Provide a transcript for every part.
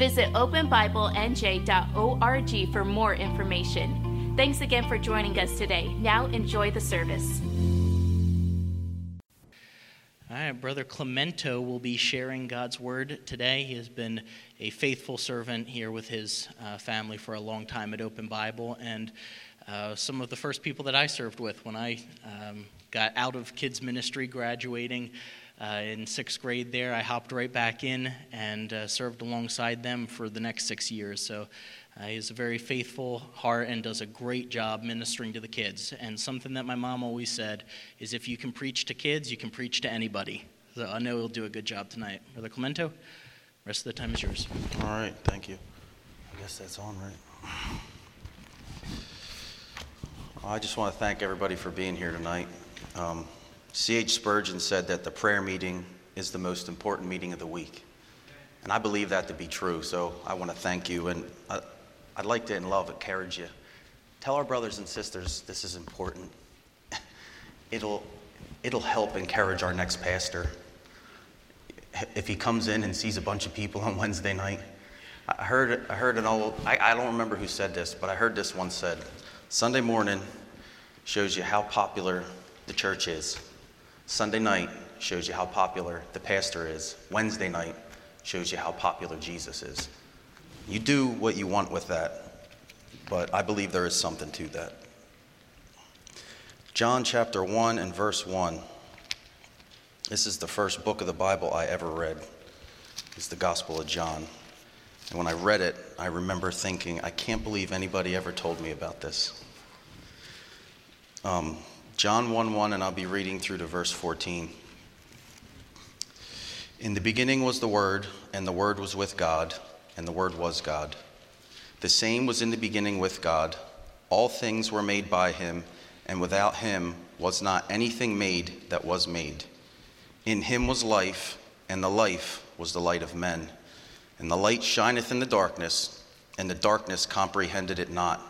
Visit openbiblenj.org for more information. Thanks again for joining us today. Now enjoy the service. All right, Brother Clemento will be sharing God's word today. He has been a faithful servant here with his uh, family for a long time at Open Bible, and uh, some of the first people that I served with when I um, got out of kids' ministry, graduating uh, in sixth grade there. I hopped right back in and uh, served alongside them for the next six years. So uh, a very faithful heart and does a great job ministering to the kids. And something that my mom always said is if you can preach to kids, you can preach to anybody. So I know he'll do a good job tonight. Brother Clemento, rest of the time is yours. All right, thank you. I guess that's on, right? I just want to thank everybody for being here tonight. Um, C.H. Spurgeon said that the prayer meeting is the most important meeting of the week. And I believe that to be true, so I want to thank you. And uh, I, would like to, in love, encourage you. Tell our brothers and sisters this is important. It'll, it'll help encourage our next pastor. If he comes in and sees a bunch of people on Wednesday night, I heard, I heard an old, I, I don't remember who said this, but I heard this one said Sunday morning shows you how popular the church is. Sunday night shows you how popular the pastor is. Wednesday night shows you how popular Jesus is. You do what you want with that, but I believe there is something to that. John chapter 1 and verse 1. This is the first book of the Bible I ever read. It's the Gospel of John. And when I read it, I remember thinking, I can't believe anybody ever told me about this. Um, John 1 1, and I'll be reading through to verse 14. In the beginning was the Word, and the Word was with God, and the Word was God. The same was in the beginning with God. All things were made by him, and without him was not anything made that was made. In him was life, and the life was the light of men. And the light shineth in the darkness, and the darkness comprehended it not.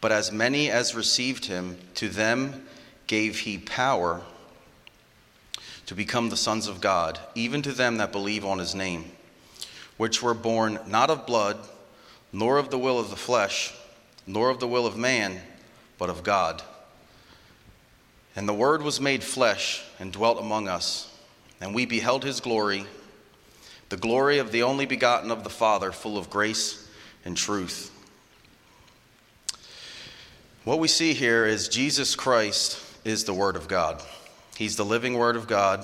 But as many as received him, to them gave he power to become the sons of God, even to them that believe on his name, which were born not of blood, nor of the will of the flesh, nor of the will of man, but of God. And the Word was made flesh and dwelt among us, and we beheld his glory, the glory of the only begotten of the Father, full of grace and truth. What we see here is Jesus Christ is the Word of God. He's the living Word of God.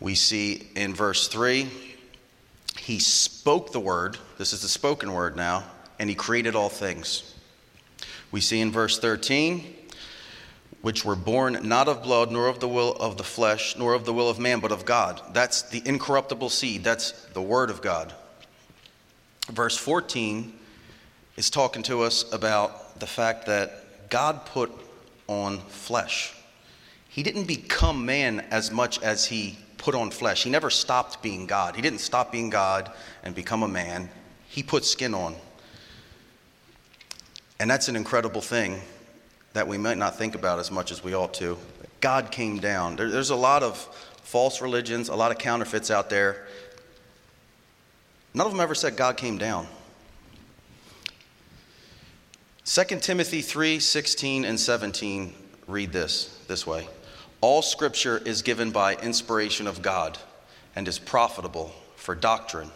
We see in verse 3, He spoke the Word. This is the spoken Word now, and He created all things. We see in verse 13, which were born not of blood, nor of the will of the flesh, nor of the will of man, but of God. That's the incorruptible seed. That's the Word of God. Verse 14 is talking to us about the fact that God put on flesh. He didn't become man as much as he put on flesh. He never stopped being God. He didn't stop being God and become a man. He put skin on. And that's an incredible thing that we might not think about as much as we ought to. God came down. There, there's a lot of false religions, a lot of counterfeits out there. None of them ever said God came down. 2 Timothy 3 16 and 17 read this this way All scripture is given by inspiration of God and is profitable for doctrine,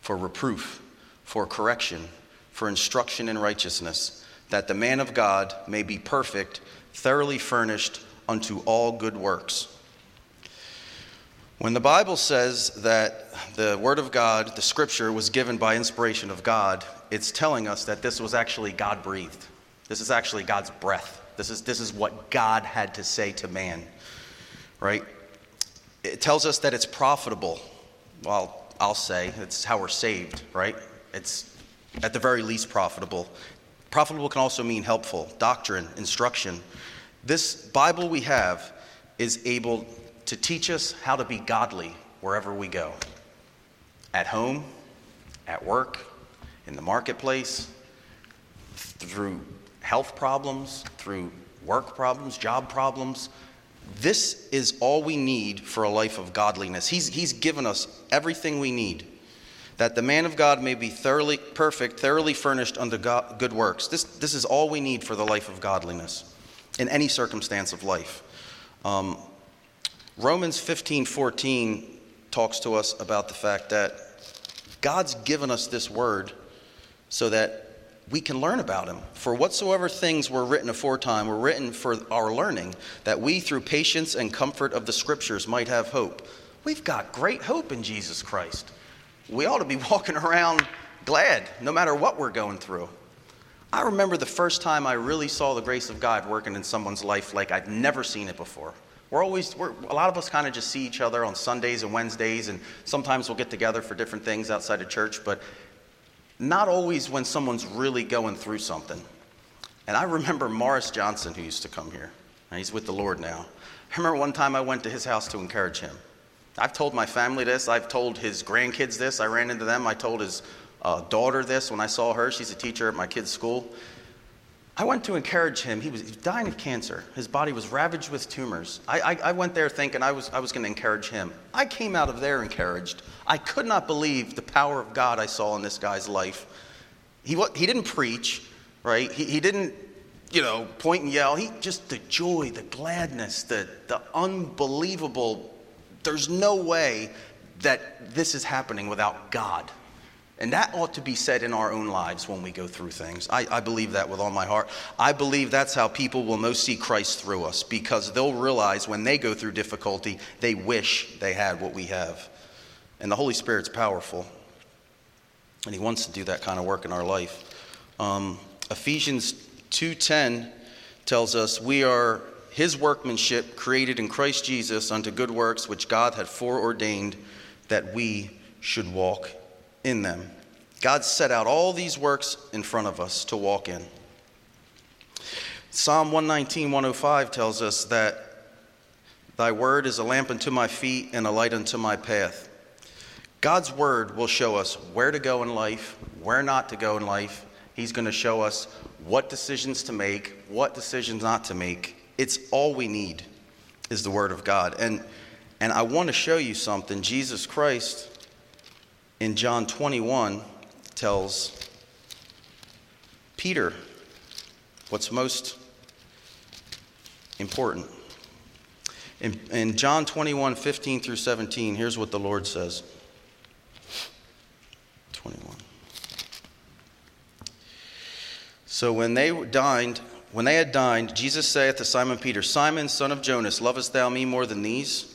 for reproof, for correction, for instruction in righteousness, that the man of God may be perfect, thoroughly furnished unto all good works. When the Bible says that the Word of God, the Scripture, was given by inspiration of God, it's telling us that this was actually God breathed. This is actually God's breath. This is, this is what God had to say to man, right? It tells us that it's profitable. Well, I'll say it's how we're saved, right? It's at the very least profitable. Profitable can also mean helpful, doctrine, instruction. This Bible we have is able to teach us how to be godly wherever we go at home, at work, in the marketplace, through health problems, through work problems, job problems. This is all we need for a life of godliness. He's, he's given us everything we need that the man of God may be thoroughly perfect, thoroughly furnished unto God, good works. This, this is all we need for the life of godliness in any circumstance of life. Um, Romans 15 14 talks to us about the fact that God's given us this word so that we can learn about him. For whatsoever things were written aforetime were written for our learning, that we through patience and comfort of the scriptures might have hope. We've got great hope in Jesus Christ. We ought to be walking around glad no matter what we're going through. I remember the first time I really saw the grace of God working in someone's life like I'd never seen it before. We're always, we're, a lot of us kind of just see each other on Sundays and Wednesdays, and sometimes we'll get together for different things outside of church, but not always when someone's really going through something. And I remember Morris Johnson, who used to come here, and he's with the Lord now. I remember one time I went to his house to encourage him. I've told my family this, I've told his grandkids this, I ran into them, I told his uh, daughter this when I saw her. She's a teacher at my kid's school. I went to encourage him. He was, dying of cancer. His body was ravaged with tumors. I, I, I went there thinking I was, I was going to encourage him. I came out of there encouraged. I could not believe the power of God I saw in this guy's life. He, he didn't preach, right? He, he didn't, you know, point and yell. He just the joy, the gladness, the, the unbelievable. There's no way that this is happening without God. And that ought to be said in our own lives when we go through things. I, I, believe that with all my heart. I believe that's how people will most see Christ through us because they'll realize when they go through difficulty, they wish they had what we have. And the Holy Spirit's powerful. And He wants to do that kind of work in our life. Um, Ephesians 2.10 tells us, We are His workmanship created in Christ Jesus unto good works which God had foreordained that we should walk in them. God set out all these works in front of us to walk in. Psalm 119, 105 tells us that Thy word is a lamp unto my feet and a light unto my path. God's word will show us where to go in life, where not to go in life. He's going to show us what decisions to make, what decisions not to make. It's all we need is the word of God. And and I want to show you something. Jesus Christ in John 21 tells Peter what's most important. In, in, John 21, 15 through 17, here's what the Lord says. 21. So when they dined, when they had dined, Jesus saith to Simon Peter, Simon, son of Jonas, lovest thou me more than these?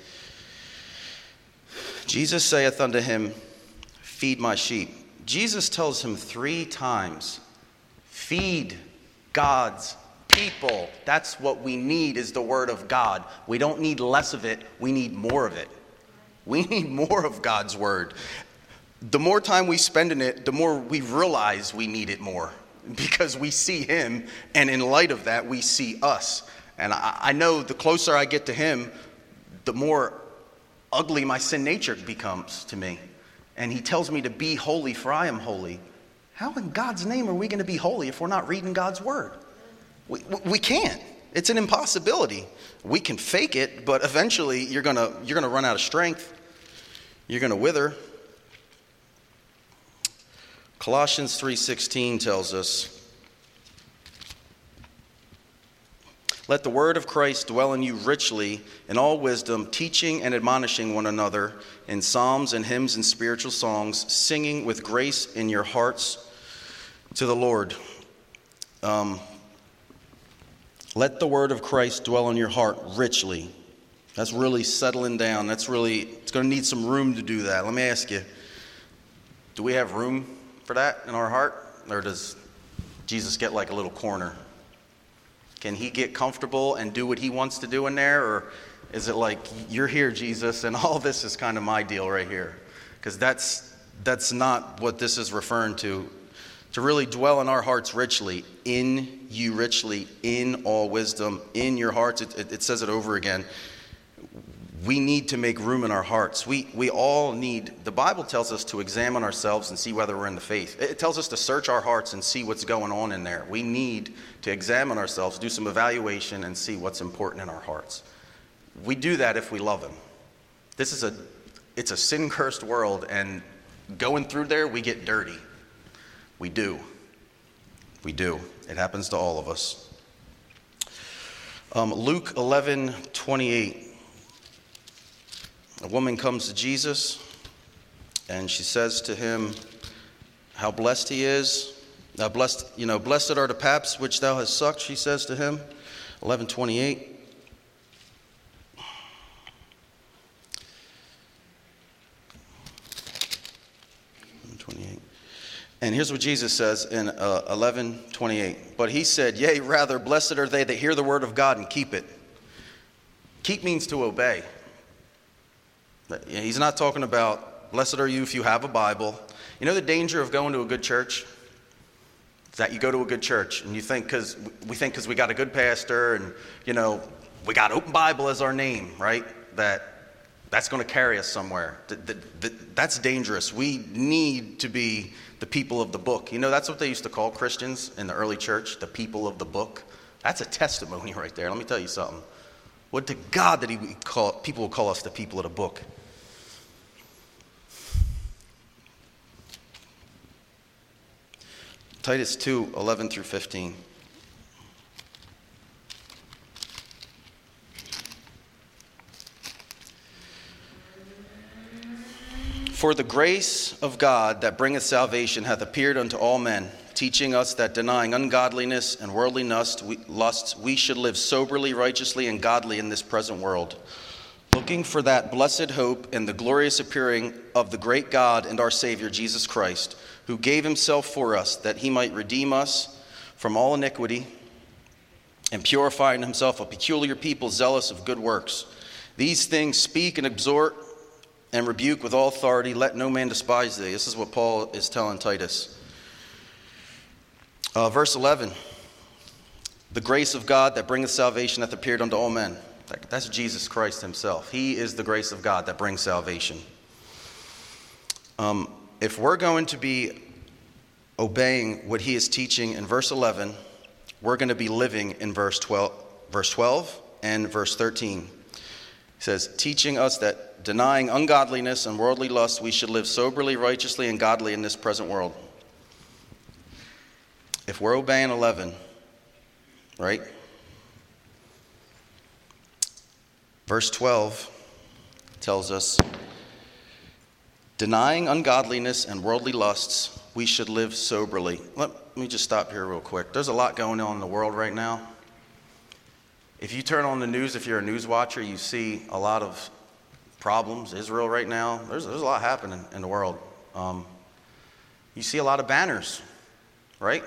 Jesus saith unto him, Feed my sheep. Jesus tells him three times, Feed God's people. That's what we need is the word of God. We don't need less of it, we need more of it. We need more of God's word. The more time we spend in it, the more we realize we need it more because we see Him, and in light of that, we see us. And I, I know the closer I get to Him, the more ugly my sin nature becomes to me. and he tells me to be holy for I am holy. How in God's name are we going to be holy if we're not reading God's word? We, we can't. It's an impossibility. We can fake it, but eventually you're going to you're going to run out of strength. You're going to wither. Colossians 3:16 tells us Let the word of Christ dwell in you richly in all wisdom, teaching and admonishing one another in psalms and hymns and spiritual songs, singing with grace in your hearts to the Lord. Um, let the word of Christ dwell in your heart richly. That's really settling down. That's really, it's going to need some room to do that. Let me ask you do we have room for that in our heart? Or does Jesus get like a little corner? Can he get comfortable and do what he wants to do in there? Or is it like, you're here, Jesus, and all this is kind of my deal right here? Because that's, that's not what this is referring to. To really dwell in our hearts richly, in you richly, in all wisdom, in your hearts. It, it, it says it over again we need to make room in our hearts. We, we all need, the Bible tells us to examine ourselves and see whether we're in the faith. It tells us to search our hearts and see what's going on in there. We need to examine ourselves, do some evaluation, and see what's important in our hearts. We do that if we love Him. This is a, it's a sin cursed world, and going through there, we get dirty. We do. We do. It happens to all of us. Um, Luke 11 28 a woman comes to Jesus and she says to him, How blessed he is. Now blessed, you know, blessed are the paps which thou hast sucked, she says to him. 1128. And here's what Jesus says in uh, 11:28. But he said, "Yea, rather blessed are they that hear the word of God and keep it." Keep means to obey. He's not talking about, blessed are you if you have a Bible. You know the danger of going to a good church? That you go to a good church and you think, because we think because we got a good pastor and, you know, we got open Bible as our name, right? That that's going to carry us somewhere. That's dangerous. We need to be the people of the book. You know, that's what they used to call Christians in the early church, the people of the book. That's a testimony right there. Let me tell you something. Would to God that he call, people will call us the people of the book. Titus 2 11 through 15. For the grace of God that bringeth salvation hath appeared unto all men, teaching us that denying ungodliness and worldly lusts, we should live soberly, righteously, and godly in this present world, looking for that blessed hope and the glorious appearing of the great God and our Savior, Jesus Christ who gave himself for us that he might redeem us from all iniquity and purify in himself a peculiar people zealous of good works. These things speak and exhort and rebuke with all authority. Let no man despise thee. This is what Paul is telling Titus. Uh, verse 11 The grace of God that bringeth salvation hath appeared unto all men. That's Jesus Christ himself. He is the grace of God that brings salvation. Um, if we're going to be obeying what he is teaching in verse 11, we're going to be living in verse 12, verse 12 and verse 13. He says, teaching us that denying ungodliness and worldly lust, we should live soberly, righteously, and godly in this present world. If we're obeying 11, right? Verse 12 tells us Denying ungodliness and worldly lusts, we should live soberly. Let me just stop here real quick. There's a lot going on in the world right now. If you turn on the news, if you're a news watcher, you see a lot of problems. Israel right now, there's, there's a lot happening in the world. Um, you see a lot of banners, right?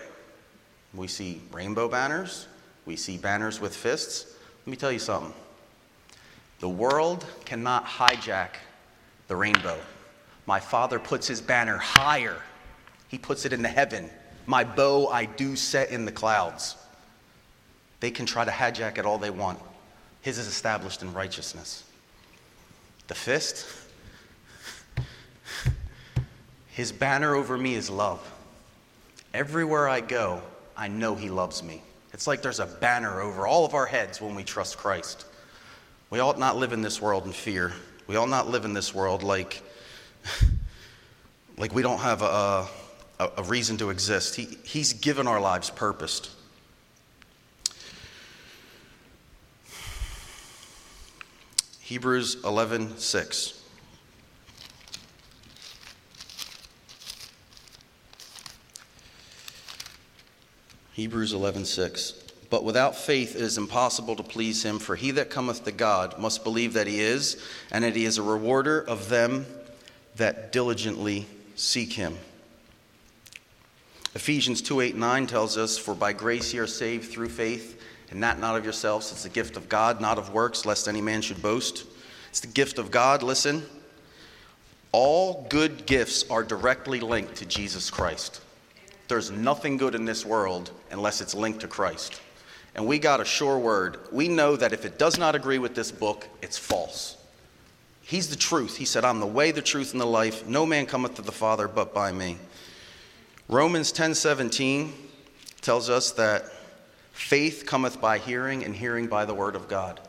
We see rainbow banners, we see banners with fists. Let me tell you something the world cannot hijack the rainbow. My Father puts his banner higher, he puts it in the heaven. My bow I do set in the clouds. They can try to hijack it all they want. His is established in righteousness. The fist, His banner over me is love. Everywhere I go, I know He loves me. It's like there's a banner over all of our heads when we trust Christ. We ought not live in this world in fear. We ought not live in this world like, like we don't have a, a, a reason to exist. He, he's given our lives purpose. Hebrews 11 6. Hebrews 11 6. But without faith it is impossible to please him, for he that cometh to God must believe that he is, and that he is a rewarder of them that diligently seek him. Ephesians 2 8 9 tells us, For by grace ye are saved through faith, and that not of yourselves. It's the gift of God, not of works, lest any man should boast. It's the gift of God. Listen, all good gifts are directly linked to Jesus Christ. There's nothing good in this world unless it's linked to Christ. And we got a sure word. We know that if it does not agree with this book, it's false. He's the truth. He said, I'm the way, the truth, and the life. No man cometh to the Father but by me. Romans 10:17 tells us that faith cometh by hearing and hearing by the word of God.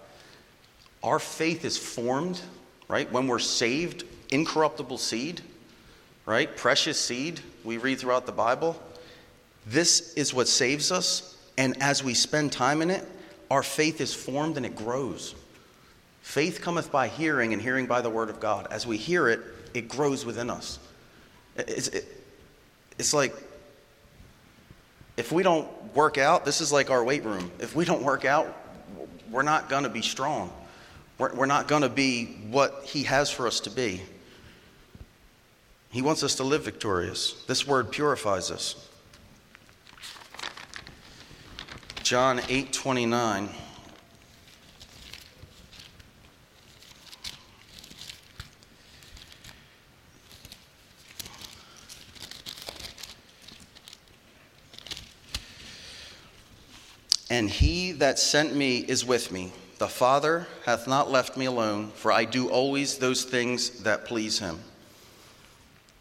Our faith is formed, right? When we're saved, incorruptible seed, right? Precious seed we read throughout the Bible. This is what saves us, and as we spend time in it, our faith is formed and it grows. Faith cometh by hearing, and hearing by the word of God. As we hear it, it grows within us. It's, it, it's like if we don't work out, this is like our weight room. If we don't work out, we're not going to be strong. We're, we're not going to be what He has for us to be. He wants us to live victorious. This word purifies us. John 8 29. And he that sent me is with me. The Father hath not left me alone, for I do always those things that please him.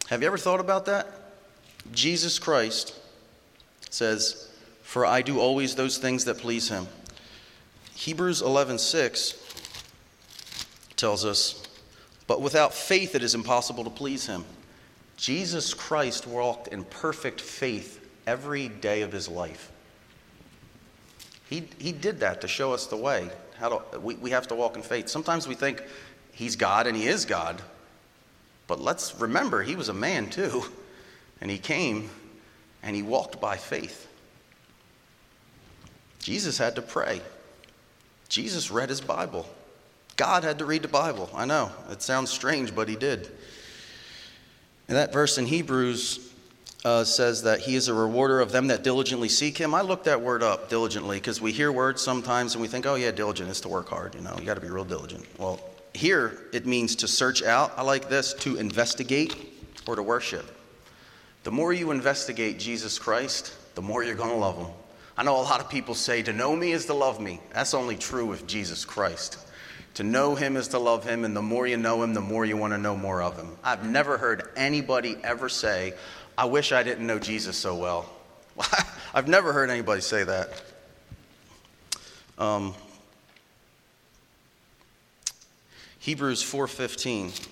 Have you ever thought about that? Jesus Christ says, For I do always those things that please him. Hebrews 11:6 tells us, But without faith it is impossible to please him. Jesus Christ walked in perfect faith every day of his life. He, he did that to show us the way. How to, we, we have to walk in faith. Sometimes we think he's God and he is God. But let's remember, he was a man too. And he came and he walked by faith. Jesus had to pray. Jesus read his Bible. God had to read the Bible. I know, it sounds strange, but he did. And that verse in Hebrews uh, says that he is a rewarder of them that diligently seek him. I looked that word up diligently because we hear words sometimes and we think, oh, yeah, diligent is to work hard. You know, you got to be real diligent. Well, here it means to search out. I like this to investigate or to worship. The more you investigate Jesus Christ, the more you're going to love him. I know a lot of people say to know me is to love me. That's only true with Jesus Christ. To know him is to love him, and the more you know him, the more you want to know more of him. I've never heard anybody ever say, I wish I didn't know Jesus so well. I've never heard anybody say that. Um, Hebrews 4:15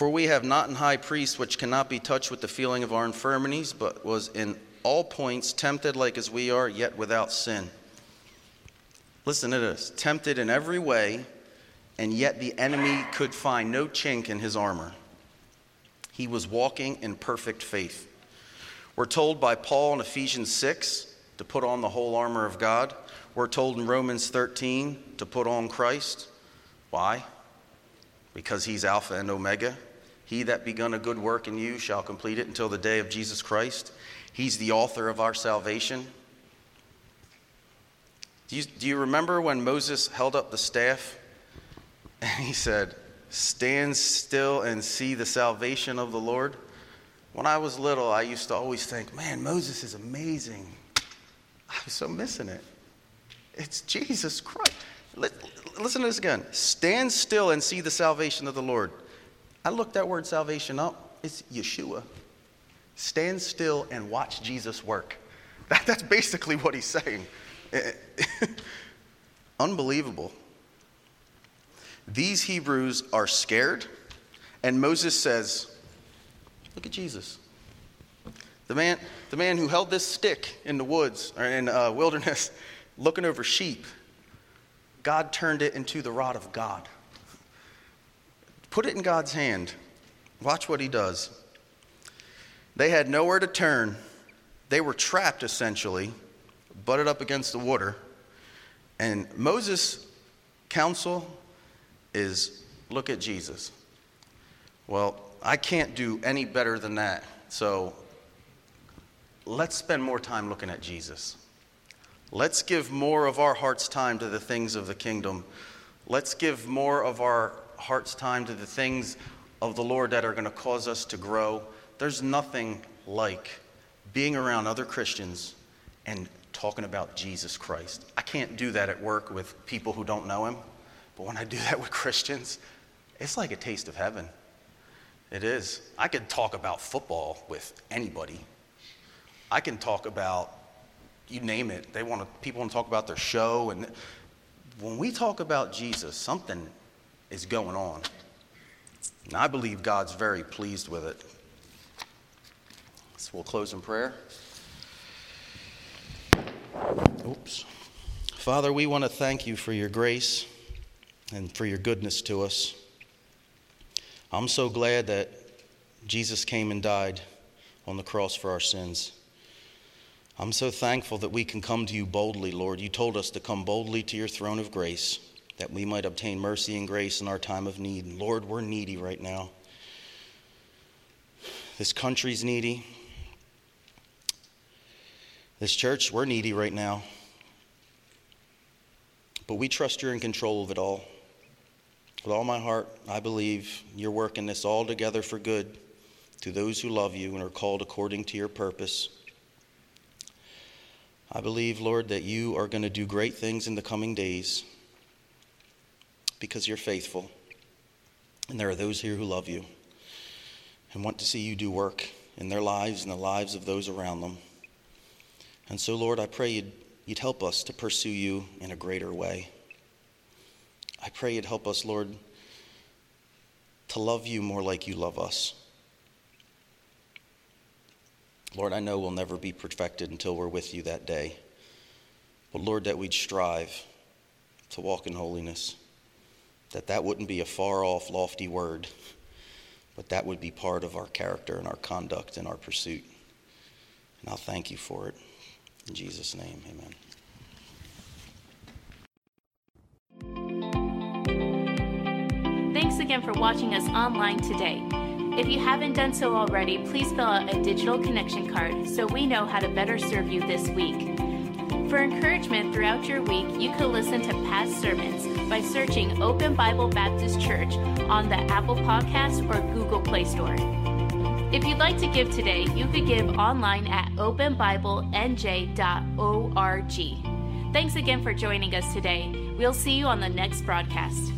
For we have not an high priest which cannot be touched with the feeling of our infirmities, but was in all points tempted like as we are, yet without sin. Listen to this tempted in every way and yet the enemy could find no chink in his armor. He was walking in perfect faith. We're told by Paul in Ephesians 6 to put on the whole armor of God. We're told in Romans 13 to put on Christ. Why? Because he's Alpha and Omega. He that begun a good work in you shall complete it until the day of Jesus Christ. He's the author of our salvation. Do you, do you remember when Moses held up the staff and he said, Stand still and see the salvation of the Lord. When I was little, I used to always think, man, Moses is amazing. I was so missing it. It's Jesus Christ. listen to this again. Stand still and see the salvation of the Lord. I looked that word salvation up. It's Yeshua. Stand still and watch Jesus work. That, that's basically what he's saying. Unbelievable. These Hebrews are scared, and Moses says, Look at Jesus. The man, the man who held this stick in the woods or in uh, wilderness, looking over sheep, God turned it into the rod of God. Put it in God's hand. Watch what he does. They had nowhere to turn. They were trapped essentially, butted up against the water. And Moses' counsel is look at Jesus. Well, I can't do any better than that. So let's spend more time looking at Jesus. Let's give more of our heart's time to the things of the kingdom. Let's give more of our heart's time to the things of the Lord that are going to cause us to grow. There's nothing like being around other Christians and talking about Jesus Christ. I can't do that at work with people who don't know him, but when I do that with Christians, it's like a taste of heaven. It is. I could talk about football with anybody. I can talk about you name it. They want to people want to talk about their show and when we talk about Jesus, something is going on. And I believe God's very pleased with it. So we'll close in prayer. Oops. Father, we want to thank you for your grace and for your goodness to us. I'm so glad that Jesus came and died on the cross for our sins. I'm so thankful that we can come to you boldly, Lord. You told us to come boldly to your throne of grace that we might obtain mercy and grace in our time of need. Lord, we're needy right now. This country's needy. This church, we're needy right now. But we trust you're in control of it all. With all my heart, I believe you're working this all together for good to those who love you and are called according to your purpose. I believe, Lord, that you are going to do great things in the coming days because you're faithful. And there are those here who love you and want to see you do work in their lives and the lives of those around them. And so, Lord, I pray you'd, you'd help us to pursue you in a greater way. I pray you'd help us, Lord, to love you more like you love us. Lord, I know we'll never be perfected until we're with you that day. But Lord, that we'd strive to walk in holiness, that that wouldn't be a far off, lofty word, but that would be part of our character and our conduct and our pursuit. And I'll thank you for it. In Jesus' name, amen. Thanks again for watching us online today. If you haven't done so already, please fill out a digital connection card so we know how to better serve you this week. For encouragement throughout your week, you can listen to past sermons by searching Open Bible Baptist Church on the Apple Podcast or Google Play Store. If you'd like to give today, you could give online at openbiblenj.org. Thanks again for joining us today. We'll see you on the next broadcast.